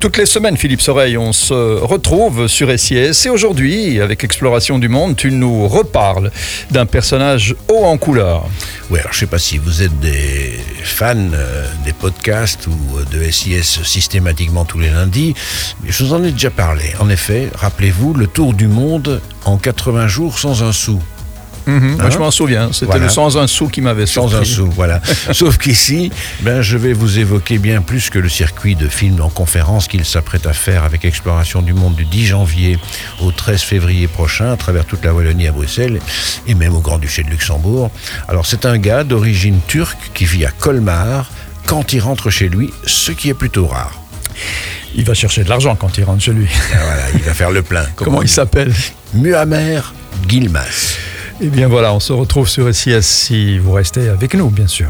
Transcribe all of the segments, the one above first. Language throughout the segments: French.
Toutes les semaines, Philippe Soreille, on se retrouve sur SIS et aujourd'hui, avec Exploration du Monde, tu nous reparles d'un personnage haut en couleur. Oui, alors je ne sais pas si vous êtes des fans euh, des podcasts ou de SIS systématiquement tous les lundis, mais je vous en ai déjà parlé. En effet, rappelez-vous, le tour du monde en 80 jours sans un sou. Mhm. Moi, je m'en souviens. C'était Voilà. le sans un sou qui m'avait Sans surpris. un sou, voilà. Sauf qu'ici, ben, je vais vous évoquer bien plus que le circuit de films en conférence qu'il s'apprête à faire avec Exploration du Monde du 10 janvier au 13 février prochain, à travers toute la Wallonie à Bruxelles et même au Grand-Duché de Luxembourg. Alors, c'est un gars d'origine turque qui vit à Colmar quand il rentre chez lui, ce qui est plutôt rare. Il va chercher de l'argent quand il rentre chez lui. Ben voilà, il va faire le plein. comme Comment il s'appelle? Muammer Gilmas. Eh bien voilà, on se retrouve sur SIS si vous restez avec nous, bien sûr.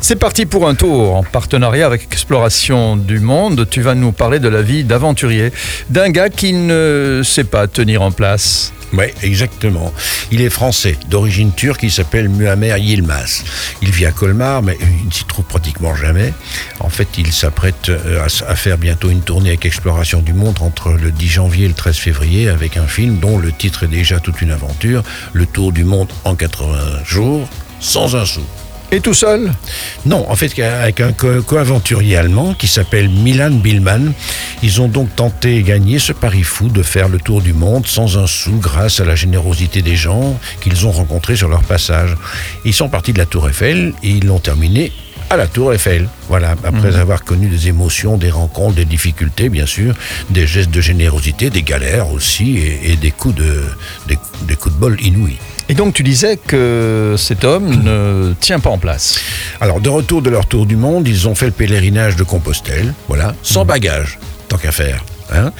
C'est parti pour un tour en partenariat avec Exploration du Monde. Tu vas nous parler de la vie d'aventurier, d'un gars qui ne sait pas tenir en place. Oui, exactement. Il est français, d'origine turque, il s'appelle Muammer Yilmaz. Il vit à Colmar, mais il ne s'y trouve pratiquement jamais. En fait, il s'apprête euh, à faire bientôt une tournée avec Exploration du Monde entre le 10 janvier et le 13 février avec un film dont le titre est déjà toute une aventure, Le Tour du Monde en 80 jours, sans un sou. Et tout seul Non, en fait, avec un co- co-aventurier allemand qui s'appelle Milan Billmann, ils ont donc tenté gagner ce pari fou de faire le tour du monde sans un sou grâce à la générosité des gens qu'ils ont rencontrés sur leur passage. Ils sont partis de la Tour Eiffel et ils l'ont terminé à la Tour Eiffel. Voilà, après avoir connu des émotions, des rencontres, des difficultés, bien sûr, des gestes de générosité, des galères aussi et, et des coups de des, des coups de bol inouïs. Et donc tu disais que cet homme ne tient pas en place. Alors, de retour de leur tour du monde, ils ont fait le pèlerinage de Compostelle, voilà, sans bagage, tant qu'à faire. hein.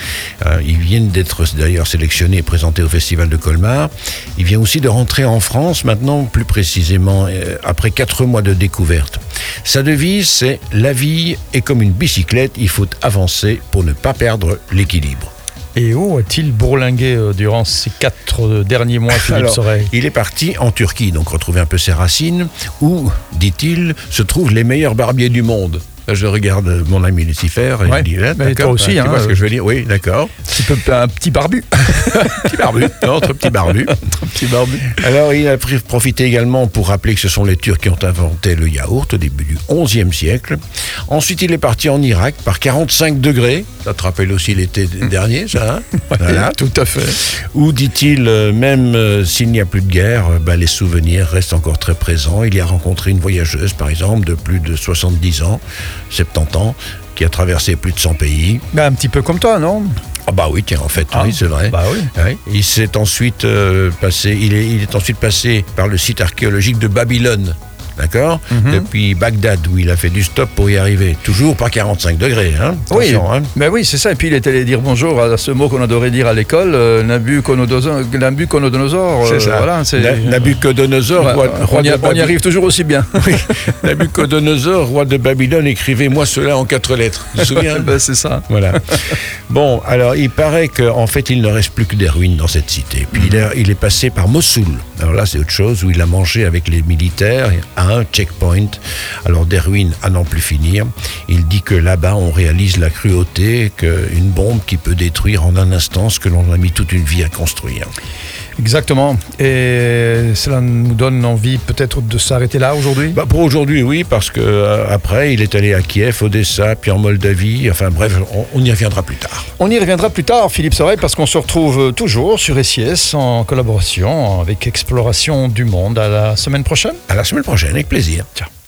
Euh, ils viennent d'être d'ailleurs sélectionnés et présentés au Festival de Colmar. Il vient aussi de rentrer en France, maintenant plus précisément, euh, après quatre mois de découverte. Sa devise, c'est « La vie est comme une bicyclette, il faut avancer pour ne pas perdre l'équilibre ». Et où a-t-il bourlingué euh, durant ces quatre euh, derniers mois, Philippe Alors, il est parti en Turquie, donc retrouver un peu ses racines, où, dit-il, se trouvent les meilleurs barbiers du monde. Là, je regarde mon ami Lucifer et Ouais, je dis, ah, mais toi d'accord, aussi, tu hein, vois ce que euh. je veux dire Oui, d'accord. Un petit, peu, un petit barbu. Petit barbu, notre petit barbu. Petit barbu. Alors, il a profité également pour rappeler que ce sont les Turcs qui ont inventé le yaourt au début du XIe siècle. Ensuite, il est parti en Irak par 45 degrés. Ça te rappelle aussi l'été dernier, ça hein Voilà. Tout à fait. Où, dit-il, euh, même euh, s'il n'y a plus de guerre, euh, bah, les souvenirs restent encore très présents. Il y a rencontré une voyageuse, par exemple, de plus de 70 ans, 70 ans, qui a traversé plus de 100 pays. Ben, un petit peu comme toi, non? Ah bah oui, tiens, en fait, Ah, oui, c'est vrai. bah oui. Il s'est ensuite euh, passé, il est, il est ensuite passé par le site archéologique de Babylone. D'accord Mhm. Depuis Bagdad, où il a fait du stop pour y arriver. Toujours pas 45 degrés, hein Oui, hein. ben oui, c'est ça. Et puis il est allé dire bonjour à ce mot qu'on adorait dire à l'école, euh, Nabucodonosor. Nabucodonosor, C'est euh, ça. Voilà, Nabucodonosor, Ouais, roi, roi on, y, de on y Babylone. arrive toujours aussi bien. Oui. Nabucodonosor, roi de Babylone, écrivez-moi cela en quatre lettres. Tu te souviens Ben, c'est ça. Voilà. Bon, alors il paraît qu'en fait il ne reste plus que des ruines dans cette cité. Puis il, est, il est passé par Mossoul. Alors là c'est autre chose où il a mangé avec les militaires à un checkpoint. Alors des ruines à n'en plus finir. Il dit que là-bas on réalise la cruauté qu'une bombe qui peut détruire en un instant ce que l'on a mis toute une vie à construire. Exactement. Et cela nous donne envie peut-être de s'arrêter là aujourd'hui? Bah, pour aujourd'hui oui, parce que euh, après il est allé à Kiev, Odessa, puis en Moldavie. Enfin bref, on, on y reviendra plus tard. On y reviendra plus tard, Philippe Soreille, parce qu'on se retrouve toujours sur SIS en collaboration avec Exploration du Monde. À la semaine prochaine. À la semaine prochaine, René Plesia. Ciao.